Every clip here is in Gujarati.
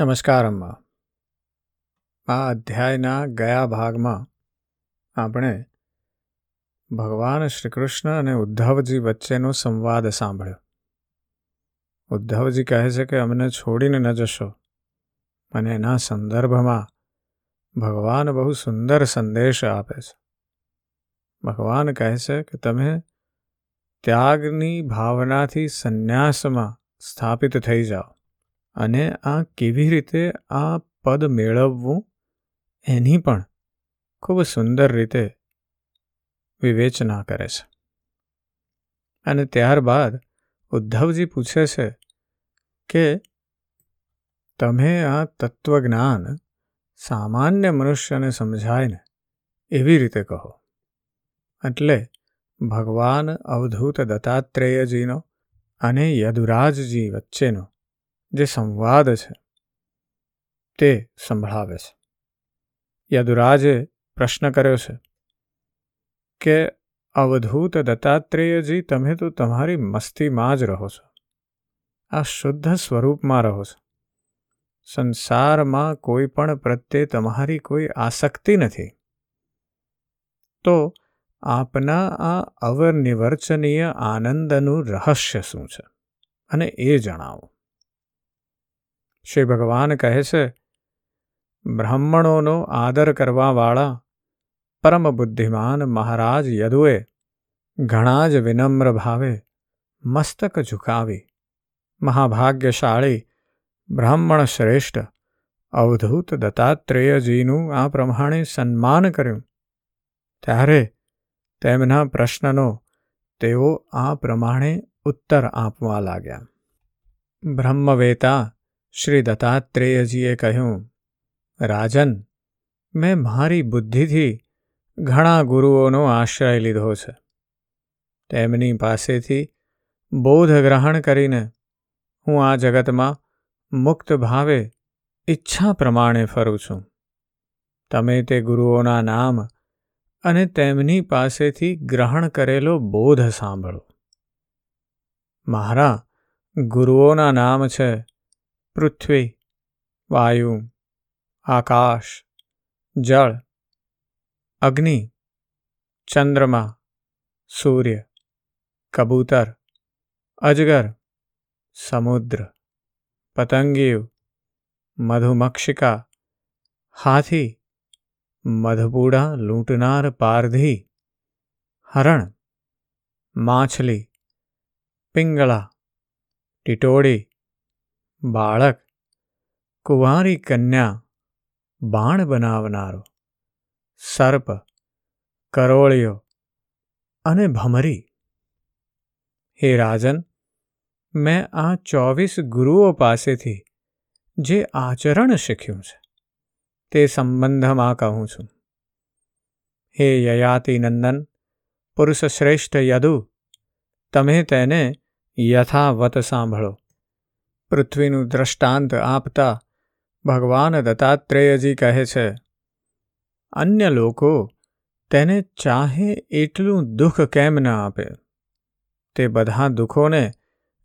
નમસ્કાર, અમ્મા. આ અધ્યાયના ગયા ભાગમાં આપણે ભગવાન શ્રી કૃષ્ણ અને ઉદ્ધવજી વચ્ચેનો સંવાદ સાંભળ્યો. ઉદ્ધવજી કહે છે કે, અમને છોડીને ન જશો. અને એના સંદર્ભમાં ભગવાન બહુ સુંદર સંદેશ આપે છે. ભગવાન કહે છે કે, તમે ત્યાગની ભાવનાથી સંન્યાસમાં સ્થાપિત થઈ જાઓ. અને આ કેવી રીતે આ પદ મેળવવું એની પણ ખૂબ સુંદર રીતે વિવેચના કરે છે. અને ત્યારબાદ ઉદ્ધવજી પૂછે છે કે તમે આ તત્વજ્ઞાન સામાન્ય મનુષ્યને સમજાય ને એવી રીતે કહો. એટલે ભગવાન અવધૂત દત્તાત્રેયજીનો અને યદુરાજજી વચ્ચેનો જે સંવાદ છે, તે સંભળાવે છે. યદુરાજે પ્રશ્ન કર્યો છે કે, અવધૂત દત્તાત્રેયજી, તમે તો તમારી મસ્તીમાં જ રહો છો. આ શુદ્ધ સ્વરૂપમાં રહો છો. સંસારમાં કોઈ પણ પ્રત્યે તમારી કોઈ આસક્તિ નથી. તો આપના આ અવનિવર્ચનીય આનંદનું રહસ્ય શું છે? અને એ જણાવો. શ્રી ભગવાન કહે છે, બ્રાહ્મણોનો આદર કરવાવાળા પરમ બુદ્ધિમાન મહારાજ યદુએ ઘણા જ વિનમ્ર ભાવે મસ્તક ઝુકાવી. મહાભાગ્યશાળી બ્રાહ્મણ શ્રેષ્ઠ અવધૂત દત્તાત્રેયજીનું આ પ્રમાણે સન્માન કર્યું. ત્યારે તેમના પ્રશ્નનો તેઓ આ પ્રમાણે ઉત્તર આપવા લાગ્યા. બ્રહ્મવેતા શ્રી દત્તાત્રેયજીએ કહ્યું, રાજન, મેં મારી બુદ્ધિથી ઘણા ગુરુઓનો આશ્રય લીધો છે. તેમની પાસેથી બોધ ગ્રહણ કરીને હું આ જગતમાં મુક્ત ભાવે ઈચ્છા પ્રમાણે ફરું છું. તમે તે ગુરુઓના નામ અને તેમની પાસેથી ગ્રહણ કરેલો બોધ સાંભળો. મારા ગુરુઓના નામ છે પૃથ્વી, વાયુ, આકાશ, જળ, અગ્નિ, ચંદ્રમા, સૂર્ય, કબૂતર, અજગર, સમુદ્ર, પતંગિયું, મધુમક્ષિકા, હાથી, મધપૂડા લૂંટનાર પારધી, હરણ, માછલી પિંગળા ટીટોળી બાળક, કુંવારી કન્યા, બાણ બનાવનારો, સર્પ, કરોળિયો અને ભમરી. હે રાજન, મેં આ ચોવીસ ગુરુઓ પાસેથી જે આચરણ શીખ્યું છે, તે સંબંધમાં કહું છું. હે યયાતિ નંદન પુરુષ શ્રેષ્ઠ યદુ, તમે તેને યથાવત સાંભળો. પૃથ્વીનું દ્રષ્ટાંત આપતા ભગવાન દત્તાત્રેયજી કહે છે, અન્ય લોકો તેને ચાહે એટલું દુઃખ કેમ ન આપે? તે બધા દુઃખોને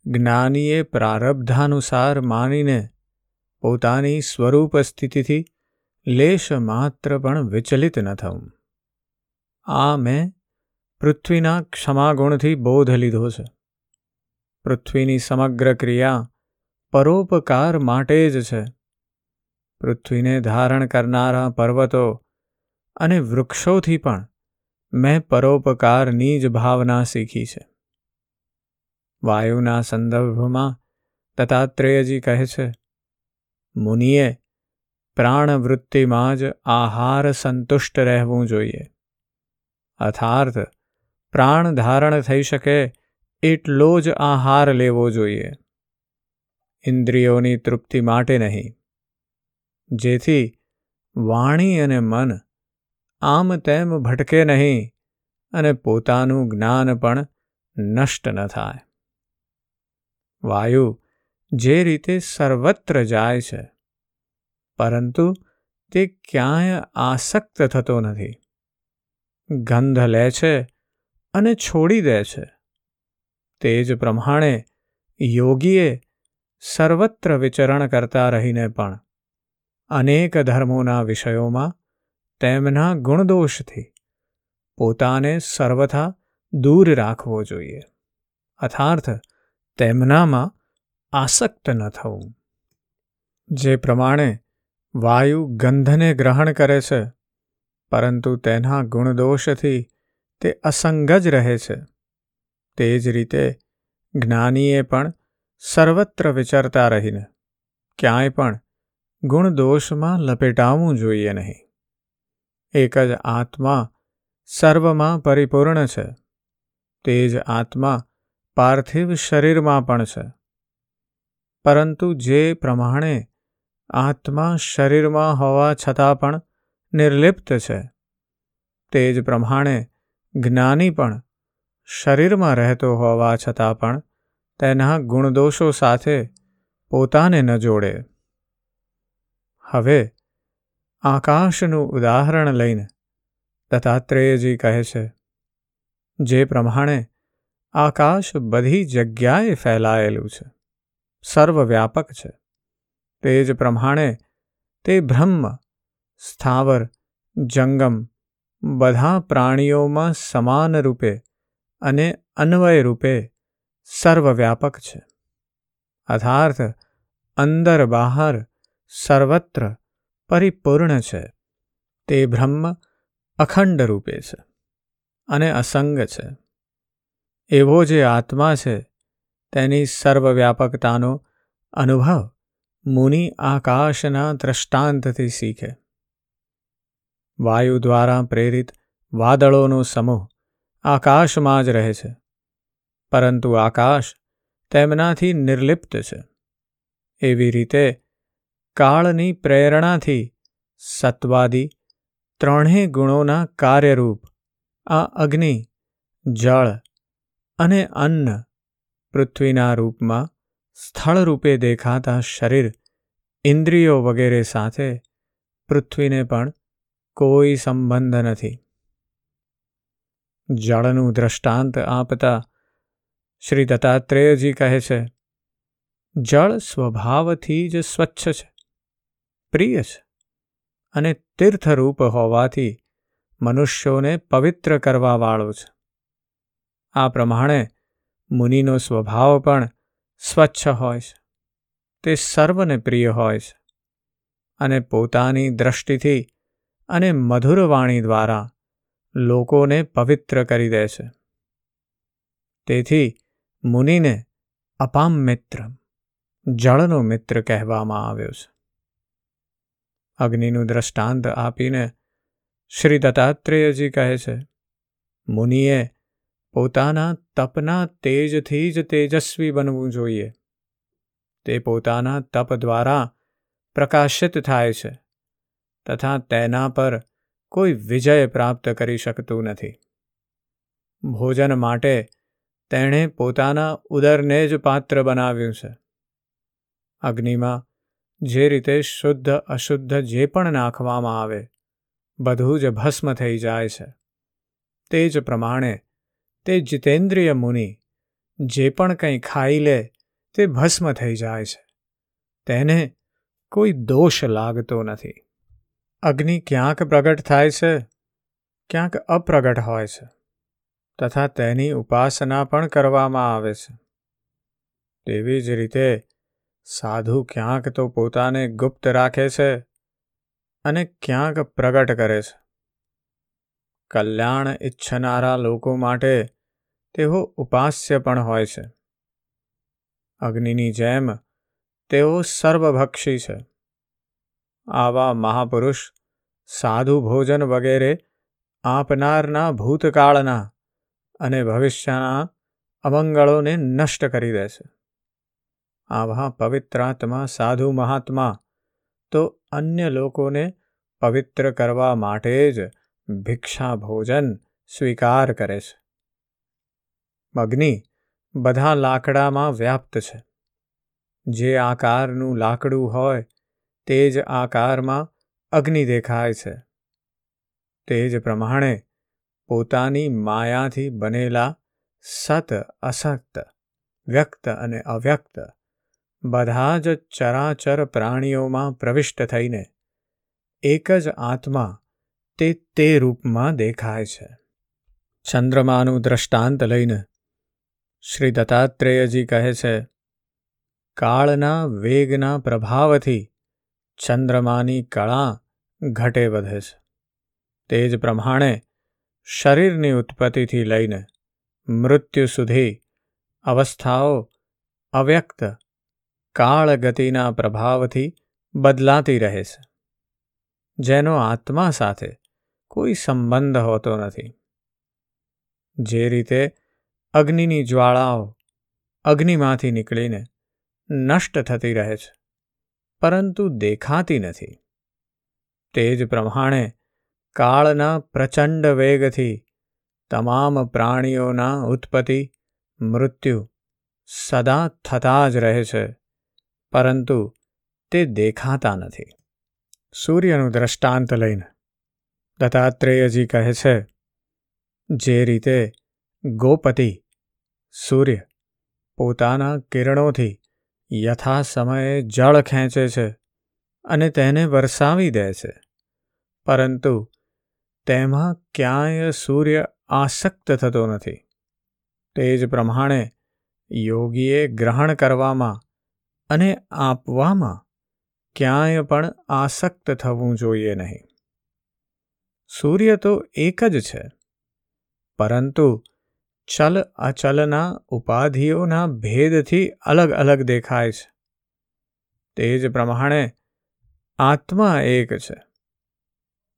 જ્ઞાનીએ પ્રારબ્ધાનુસાર માનીને પોતાની સ્વરૂપ સ્થિતિથી લેશ માત્ર પણ વિચલિત ન થવું. આ મેં પૃથ્વીના ક્ષમાગુણથી બોધ લીધો છે. પૃથ્વીની સમગ્ર ક્રિયા પરોપકાર માટે જ છે. પૃથ્વીને ધારણ કરનારા પર્વતો અને વૃક્ષોથી પણ મેં પરોપકારની જ ભાવના શીખી છે. વાયુના સંદર્ભમાં દત્તાત્રેયજી કહે છે, મુનિએ પ્રાણવૃત્તિમાં જ આહાર સંતુષ્ટ રહેવું જોઈએ. અર્થાર્થ પ્રાણ ધારણ થઈ શકે એટલો જ આહાર લેવો જોઈએ. ઇન્દ્રિયોની તૃપ્તિ માટે નહીં. જેથી વાણી અને મન આમ તેમ ભટકે નહીં અને પોતાનું જ્ઞાન પણ નષ્ટ ન થાય. વાયુ જે રીતે સર્વત્ર જાય છે, પરંતુ તે ક્યાંય આસક્ત થતો નથી. ગંધ લે છે અને છોડી દે છે. તે જ પ્રમાણે યોગીએ સર્વત્ર વિચરણ કરતા રહીને પણ. અનેક ધર્મોના વિષયોમાં તેમના ગુણદોષથી પોતાને સર્વથા દૂર રાખવો જોઈએ. અર્થાર્થ તેમનામાં આસક્ત ન થવું. જે પ્રમાણે વાયુ ગંધને ગ્રહણ કરે છે, પરંતુ તેના ગુણદોષથી તે અસંગ જ રહે છે. તે જ રીતે જ્ઞાનીએ પણ સર્વત્ર વિચરતા રહીને. ક્યાંય પણ ગુણદોષમાં લપેટાવવું જોઈએ નહીં. એક જ આત્મા સર્વમાં પરિપૂર્ણ છે. તે જ આત્મા પાર્થિવ શરીરમાં પણ છે. પરંતુ જે પ્રમાણે આત્મા શરીરમાં હોવા છતાં પણ નિર્લિપ્ત છે, તે જ પ્રમાણે જ્ઞાની પણ શરીરમાં રહેતો હોવા છતાં પણ તેના ગુણદોષો સાથે પોતાને ન જોડે. હવે આકાશનું ઉદાહરણ લઈને દત્તાત્રેયજી કહે છે, જે પ્રમાણે આકાશ બધી જગ્યાએ ફેલાયેલું છે, સર્વવ્યાપક છે. તે જ પ્રમાણે તે બ્રહ્મ, સ્થાવર, જંગમ બધા પ્રાણીઓમાં સમાન રૂપે અને અન્વય રૂપે સર્વવ્યાપક છે. અર્થાર્થ અંદર બહાર સર્વત્ર પરિપૂર્ણ છે. તે બ્રહ્મ અખંડ રૂપે છે અને અસંગ છે. એવો જે આત્મા છે, તેની સર્વવ્યાપકતાનો અનુભવ મુનિ આકાશના દ્રષ્ટાંતથી શીખે. વાયુ દ્વારા પ્રેરિત વાદળોનો સમૂહ આકાશમાં જ રહે છે. પરંતુ આકાશ તેમનાથી નિર્લિપ્ત છે. એવી રીતે કાળની પ્રેરણાથી સત્વાદી ત્રણેય ગુણોના કાર્યરૂપ આ અગ્નિ, જળ અને અન્ન પૃથ્વીના રૂપમાં સ્થળરૂપે દેખાતા શરીર, ઇન્દ્રિયો વગેરે સાથે પૃથ્વીને પણ કોઈ સંબંધ નથી. જળનું દ્રષ્ટાંત આપતા શ્રી દત્તાત્રેયજી કહે છે, જળ સ્વભાવથી જ સ્વચ્છ છે, પ્રિય છે અને તીર્થરૂપ હોવાથી મનુષ્યોને પવિત્ર કરવાવાળો છે. આ પ્રમાણે મુનિનો સ્વભાવ પણ સ્વચ્છ હોય છે, તે સર્વને પ્રિય હોય છે અને પોતાની દ્રષ્ટિથી અને મધુર વાણી દ્વારા લોકોને પવિત્ર કરી દે છે. તેથી મુનિને અપામ મિત્ર જળનો મિત્ર કહેવામાં આવ્યો છે. અગ્નિનું દ્રષ્ટાંત આપીને શ્રી દત્તાત્રેયજી કહે છે, મુનિએ પોતાના તપના તેજથી જ તેજસ્વી બનવું જોઈએ. તે પોતાના તપ દ્વારા પ્રકાશિત થાય છે તથા તેના પર કોઈ વિજય પ્રાપ્ત કરી શકતું નથી. ભોજન માટે તેણે પોતાના ઉદરને જ પાત્ર બનાવ્યું છે. અગ્નિમાં જે રીતે શુદ્ધ અશુદ્ધ જે પણ નાખવામાં આવે, બધું જ ભસ્મ થઈ જાય છે. તે જ પ્રમાણે તે જીતેન્દ્રિય મુનિ જે પણ કંઈ ખાઈ લે, તે ભસ્મ થઈ જાય છે. તેને કોઈ દોષ લાગતો નથી. અગ્નિ ક્યાંક પ્રગટ થાય છે, ક્યાંક અપ્રગટ હોય છે. તથા તેની ઉપાસના પણ કરવામાં આવે છે. તેવી જ રીતે સાધુ ક્યાંક તો પોતાને ગુપ્ત રાખે છે અને ક્યાંક પ્રગટ કરે છે. કલ્યાણ ઈચ્છનારા લોકો માટે તેઓ ઉપાસ્ય પણ હોય છે. અગ્નિની જેમ તેઓ સર્વભક્ષી છે. આવા મહાપુરુષ સાધુ ભોજન વગેરે આપનારના ભૂતકાળના અને ભવિષ્યના અમંગળોને નષ્ટ કરી દે છે. આવા પવિત્રાત્મા સાધુ મહાત્મા તો અન્ય લોકોને પવિત્ર કરવા માટે જ ભિક્ષા ભોજન સ્વીકાર કરે છે. અગ્નિ બધા લાકડામાં વ્યાપ્ત છે. જે આકારનું લાકડું હોય તે જ આકારમાં અગ્નિ દેખાય છે. તે જ પ્રમાણે પોતાની માયાથી બનેલા સત અસત વ્યક્ત અને અવ્યક્ત બધા જ ચરાચર પ્રાણીઓમાં પ્રવિષ્ટ થઈને એક જ આત્મા તે તે રૂપમાં દેખાય છે. ચંદ્રમાનું દ્રષ્ટાંત લઈને શ્રી દત્તાત્રેયજી કહે છે, કાળના વેગના પ્રભાવથી ચંદ્રમાની કળા ઘટે વધે છે. તે જ પ્રમાણે શરીરની ઉત્પત્તિથી લઈને મૃત્યુ સુધી અવસ્થાઓ અવ્યક્ત કાળગતિના પ્રભાવથી બદલાતી રહે છે. જેનો આત્મા સાથે કોઈ સંબંધ હોતો નથી. જે રીતે અગ્નિની જ્વાળાઓ અગ્નિમાંથી નીકળીને નષ્ટ થતી રહે છે, પરંતુ દેખાતી નથી. તે જ પ્રમાણે કાળના પ્રચંડ વેગથી તમામ પ્રાણીઓના ઉત્પત્તિ, મૃત્યુ સદા થતા જ રહે છે, પરંતુ તે દેખાતા નથી. સૂર્યનું દ્રષ્ટાંત લઈને દત્તાત્રેયજી કહે છે, જે રીતે ગોપતિ સૂર્ય પોતાના કિરણોથી યથા સમયે જળ ખેંચે છે અને તેને વરસાવી દે છે, પરંતુ તેમાં ક્યાંય સૂર્ય આસક્ત થતો નથી. તે જ પ્રમાણે યોગીએ ગ્રહણ કરવામાં અને આપવામાં ક્યાંય પણ આસક્ત થવું જોઈએ નહીં. સૂર્ય તો એક જ છે, પરંતુ ચલ અચલના ઉપાધિઓના ભેદથી અલગ અલગ દેખાય છે. તે જ પ્રમાણે આત્મા એક છે,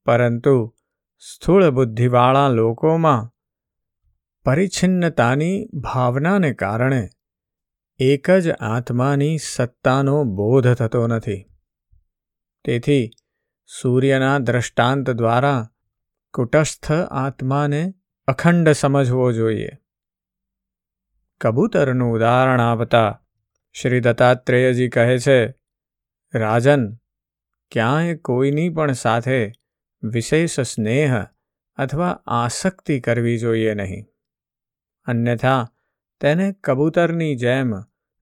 પરંતુ સ્થૂળ બુદ્ધિવાળા લોકોમાં પરિચ્છિન્નતાની ભાવનાને કારણે એક જ આત્માની સત્તાનો બોધ થતો નથી. તેથી સૂર્યના દ્રષ્ટાંત દ્વારા કુટસ્થ આત્માને અખંડ સમજવો જોઈએ. કબૂતરનું ઉદાહરણ આપતા શ્રી દત્તાત્રેયજી કહે છે, રાજન, ક્યાંય કોઈની પણ સાથે વિશેષ સ્નેહ અથવા આસક્તિ કરવી જોઈએ નહીં. અન્યથા, તેને કબૂતરની જેમ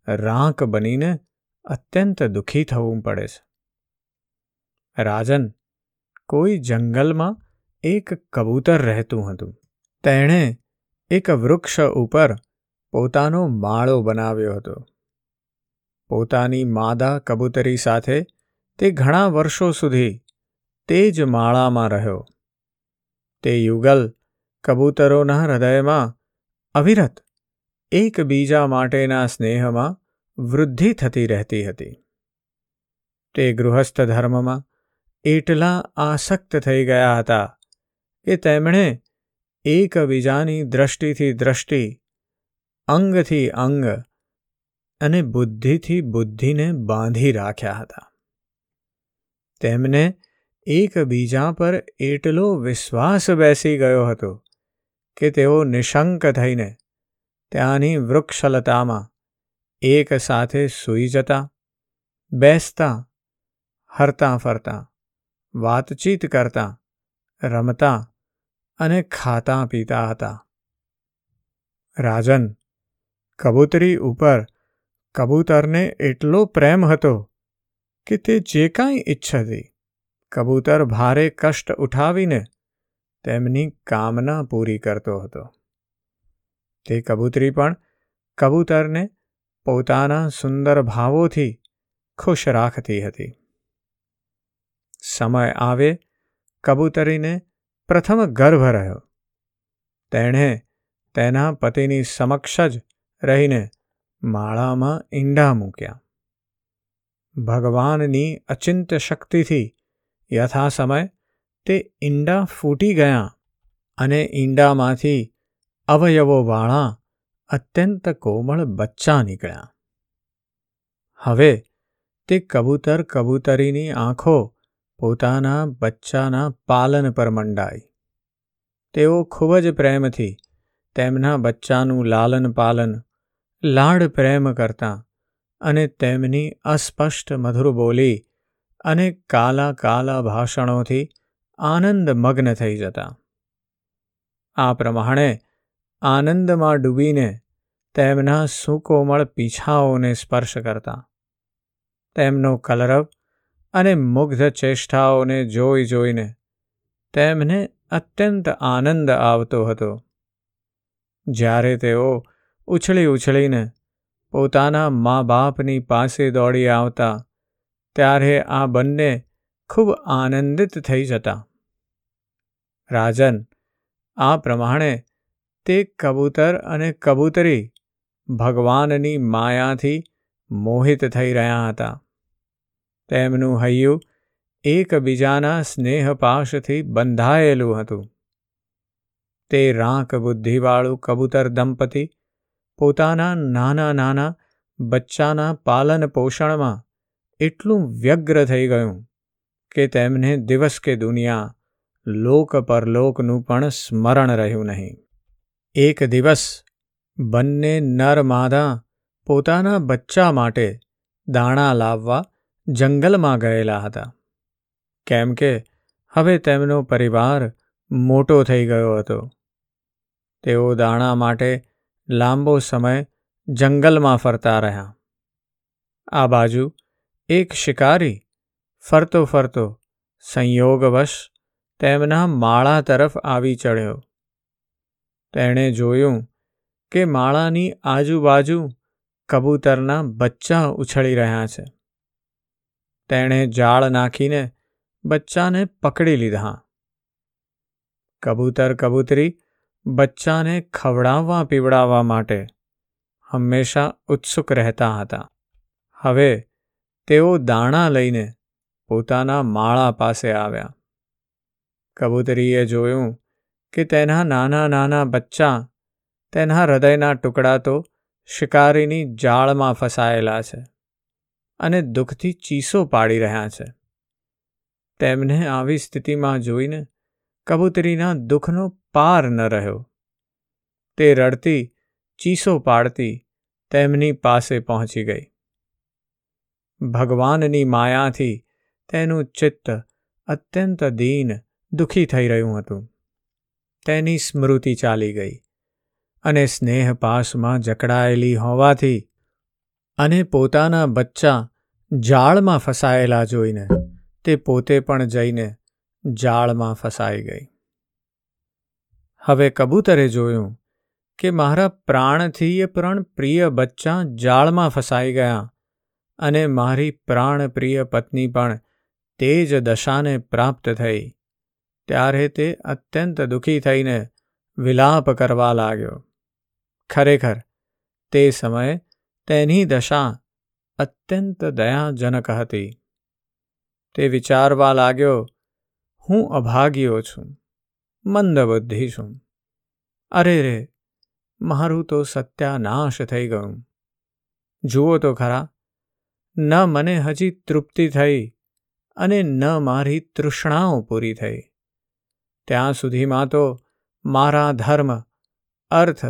રાંક બનીને અત્યંત દુઃખી થવું પડે છે. રાજન, કોઈ જંગલમાં એક કબૂતર રહેતું હતું. તેણે એક વૃક્ષ ઉપર પોતાનો માળો બનાવ્યો હતો. પોતાની માદા કબૂતરી સાથે તે ઘણા વર્ષો સુધી તે જ માળામાં રહ્યો. તે યુગલ કબૂતરોના હૃદયમાં અવિરત એકબીજા માટેના સ્નેહમાં વૃદ્ધિ થતી રહેતી હતી. તે ગૃહસ્થ ધર્મમાં એટલા આસક્ત થઈ ગયા હતા કે તેમણે એકબીજાની દ્રષ્ટિથી દ્રષ્ટિ, અંગથી અંગ અને બુદ્ધિથી બુદ્ધિને બાંધી રાખ્યા હતા. તેમને એકબીજા પર એટલો વિશ્વાસ બેસી ગયો હતો કે તેઓ નિશંક થઈને ત્યાંની વૃક્ષલતામાં એક સાથે સૂઈ જતા, બેસતા, હરતા ફરતા, વાતચીત કરતા, રમતા અને ખાતા પીતા હતા. રાજન, કબૂતરી ઉપર કબૂતરને એટલો પ્રેમ હતો કે તે જે કાંઈ ઈચ્છતી કબૂતર ભારે કષ્ટ ઉઠાવીને તેમની કામના પૂરી કરતો હતો. તે કબૂતરી પણ કબૂતરને પોતાના સુંદર ભાવોથી ખુશ રાખતી હતી. સમય આવે, કબૂતરીને પ્રથમ ગર્ભ રહ્યો. તેણે તેના પતિની સમક્ષ જ રહીને માળામાં ઈંડા મૂક્યા. ભગવાનની અચિંત્ય શક્તિથી યથા સમય તે ઈંડા ફૂટી ગયા અને ઈંડામાંથી અવયવોવાળા અત્યંત કોમળ બચ્ચા નીકળ્યા. હવે તે કબૂતર કબૂતરીની આંખો પોતાના બચ્ચાના પાલન પર મંડાઈ. તેઓ ખૂબ જ પ્રેમથી તેમના બચ્ચાનું લાલન પાલન, લાડ પ્રેમ કરતા અને તેમની અસ્પષ્ટ મધુર બોલી અને કાલા કાલા ભાષણોથી આનંદ મગ્ન થઈ જતા. આ પ્રમાણે આનંદમાં ડૂબીને તેમના સુકોમળ પીછાઓને સ્પર્શ કરતા. તેમનો કલરવ અને મુગ્ધ ચેષ્ટાઓને જોઈ જોઈને તેમને અત્યંત આનંદ આવતો હતો. જ્યારે તેઓ ઉછળી ઉછળીને પોતાના મા બાપની પાસે દોડી આવતા ત્યારે આ બંને ખૂબ આનંદિત થઈ જતા. રાજન, આ પ્રમાણે તે કબૂતર અને કબૂતરી ભગવાનની માયાથી મોહિત થઈ રહ્યા હતા. તેમનું હૈયું એકબીજાના સ્નેહપાશથી બંધાયેલું હતું. તે રાંક બુદ્ધિવાળું કબૂતર દંપતી પોતાના નાના નાના બચ્ચાના પાલન પોષણમાં એટલું વ્યગ્ર થઈ ગયું કે તેમને દિવસ કે દુનિયા લોક પરલોકનું પણ સ્મરણ રહ્યું નહીં. એક દિવસ બંને નર માદા પોતાના બચ્ચા માટે દાણા લાવવા જંગલમાં ગયેલા હતા. કેમ કે હવે તેમનો પરિવાર મોટો થઈ ગયો હતો. તેઓ દાણા માટે લાંબો સમય જંગલમાં ફરતા રહ્યા. આ બાજુ એક શિકારી, ફરતો ફરતો સંયોગવશ તેમના માળા તરફ આવી ચડ્યો. તેણે જોયું કે માળાની આજુબાજુ કબૂતરના બચ્ચા ઉછળી રહ્યા છે. તેણે જાળ નાખીને બચ્ચાને પકડી લીધા. કબૂતર કબૂતરી બચ્ચાને ખવડાવવા પીવડાવવા માટે હંમેશા ઉત્સુક રહેતા હતા. હવે તેઓ દાણા લઈને પોતાના માળા પાસે આવ્યા. કબૂતરીએ જોયું કે તેના નાના નાના બચ્ચા તેના હૃદયના ટુકડા તો શિકારીની જાળમાં ફસાયેલા છે અને દુઃખથી ચીસો પાડી રહ્યા છે. તેમને આવી સ્થિતિમાં જોઈને કબૂતરીના દુઃખનો પાર ન રહ્યો. તે રડતી, ચીસો પાડતી તેમની પાસે પહોંચી ગઈ. ભગવાનની માયાથી તેનું ચિત્ત અત્યંત દીન દુઃખી થઈ રહ્યું હતું. તેની સ્મૃતિ ચાલી ગઈ અને સ્નેહપાશમાં જકડાયેલી હોવાથી અને પોતાના બચ્ચા જાળમાં ફસાયેલા જોઈને તે પોતે પણ જઈને જાળમાં ફસાઈ ગઈ. હવે કબૂતરે જોયું કે મારા પ્રાણથી પણ પ્રિય બચ્ચા જાળમાં ફસાઈ ગયા અને મારી પ્રાણપ્રિય પત્ની પણ તે જ દશાને પ્રાપ્ત થઈ. ત્યારે તે અત્યંત દુઃખી થઈને વિલાપ કરવા લાગ્યો. ખરેખર, તે સમયે તેની દશા અત્યંત દયાજનક હતી. તે વિચારવા લાગ્યો, હું અભાગ્યો છું મંદબુદ્ધિ છું. અરે રે, મારું તો સત્યાનાશ થઈ ગયું. જુઓ તો ખરા ન મને હજી તૃપ્તિ થઈ અને ન મારી તૃષ્ણાઓ પૂરી થઈ. ત્યાં સુધીમાં તો મારા ધર્મ, અર્થ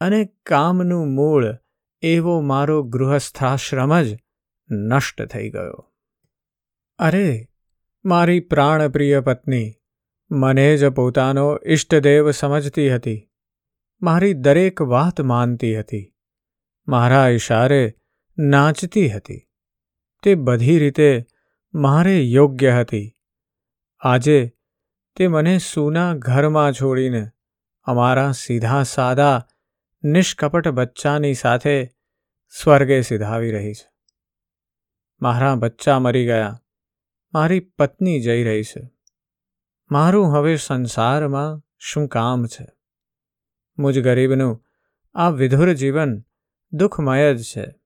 અને કામનું મૂળ એવો મારો ગૃહસ્થાશ્રમ જ નષ્ટ થઈ ગયો. અરે, મારી પ્રાણપ્રિય પત્ની, મને જ પોતાનો ઇષ્ટદેવ સમજતી હતી. મારી દરેક વાત માનતી હતી. મારા ઇશારે નાચતી હતી. તે બધી રીતે મારે યોગ્ય હતી. આજે તે મને સૂના ઘરમાં છોડીને અમારા સીધા સાદા, નિષ્કપટ બચ્ચાની સાથે સ્વર્ગે સિધાવી રહી છે. મારા બચ્ચા મરી ગયા. મારી પત્ની જઈ રહી છે. મારું હવે સંસારમાં શું કામ છે? મુજ ગરીબનું આ વિધુર જીવન દુઃખમય જ છે.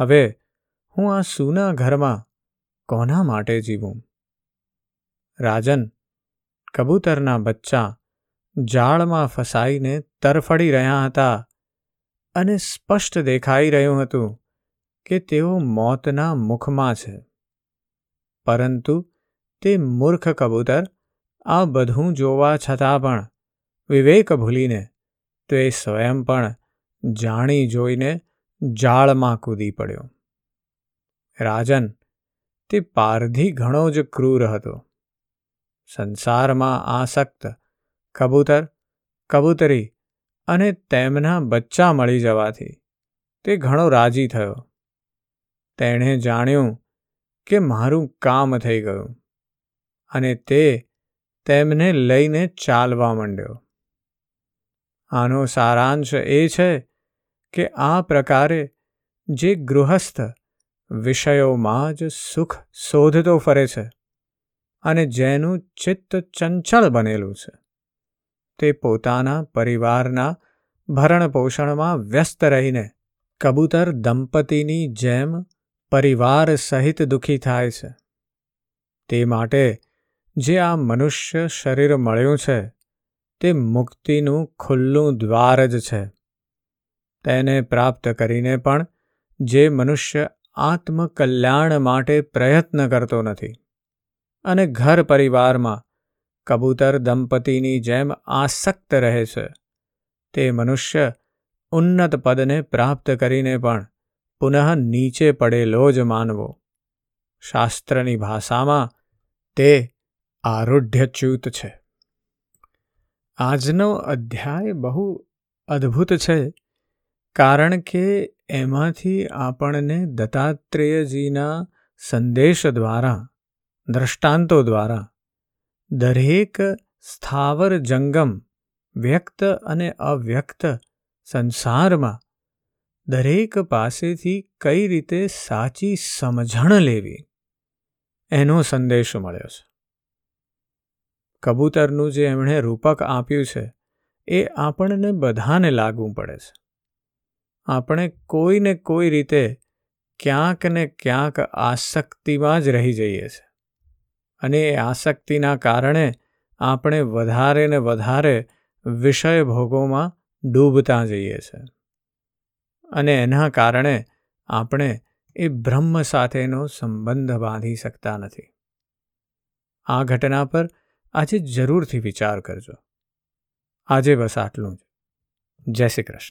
હવે હું આ સૂના ઘરમાં કોના માટે જીવું? રાજન, કબૂતરના બચ્ચા જાળમાં ફસાઈને તરફડી રહ્યા હતા અને સ્પષ્ટ દેખાઈ રહ્યું હતું કે તેઓ મોતના મુખમાં છે. પરંતુ તે મૂર્ખ કબૂતર આ બધું જોવા છતાં પણ વિવેક ભૂલીને તે સ્વયં પણ જાણી જોઈને જાળમાં કૂદી પડ્યો. રાજન, તે પારધી ઘણો જ ક્રૂર હતો. સંસારમાં આસક્ત, કબૂતર, કબૂતરી અને તેમના બચ્ચા મળી જવાથી તે ઘણો રાજી થયો. તેણે જાણ્યું કે મારું કામ થઈ ગયું અને તે તેમને લઈને ચાલવા માંડ્યો. આનો સારાંશ એ છે કે આ પ્રકારે જે ગૃહસ્થ વિષયોમાં જ સુખ શોધતો ફરે છે અને જેનું ચિત્ત ચંચળ બનેલું છે, તે પોતાના પરિવારના ભરણપોષણમાં વ્યસ્ત રહીને કબૂતર દંપતીની જેમ પરિવાર સહિત દુઃખી થાય છે. તે માટે જે આ મનુષ્ય શરીર મળ્યું છે, તે મુક્તિનું ખુલ્લું દ્વાર જ છે. તેને પ્રાપ્ત કરીને પણ જે મનુષ્ય આત્મકલ્યાણ માટે પ્રયત્ન કરતો નથી. અને ઘર પરિવારમાં કબૂતર દંપતીની જેમ આસક્ત રહે છે. તે મનુષ્ય ઉન્નત પદને પ્રાપ્ત કરીને પણ પુનઃ નીચે પડેલો જ માનવો. શાસ્ત્રની ભાષામાં તે આરૂઢ્યચ્યુત છે. આજનો અધ્યાય બહુ અદ્ભુત છે. કારણ કે એમાંથી આપણને દત્તાત્રેયજીના સંદેશ દ્વારા, દ્રષ્ટાંતો દ્વારા દરેક સ્થાવર જંગમ, વ્યક્ત અને અવ્યક્ત સંસારમાં દરેક પાસેથી કઈ રીતે સાચી સમજણ લેવી, એનો સંદેશ મળ્યો છે. કબૂતરનું જે એમણે રૂપક આપ્યું છે, એ આપણને બધાને લાગવું પડે છે. આપણે કોઈને કોઈ રીતે ક્યાંક ને ક્યાંક આસક્તિમાં જ રહી જઈએ છીએ અને એ આસક્તિના કારણે આપણે વધારે ને વધારે વિષય ભોગોમાં ડૂબતા જઈએ છીએ અને એના કારણે આપણે એ બ્રહ્મ સાથેનો સંબંધ બાંધી શકતા નથી. આ ઘટના પર આજે જરૂરથી વિચાર કરજો. આજે બસ આટલું જ. જય શ્રી કૃષ્ણ.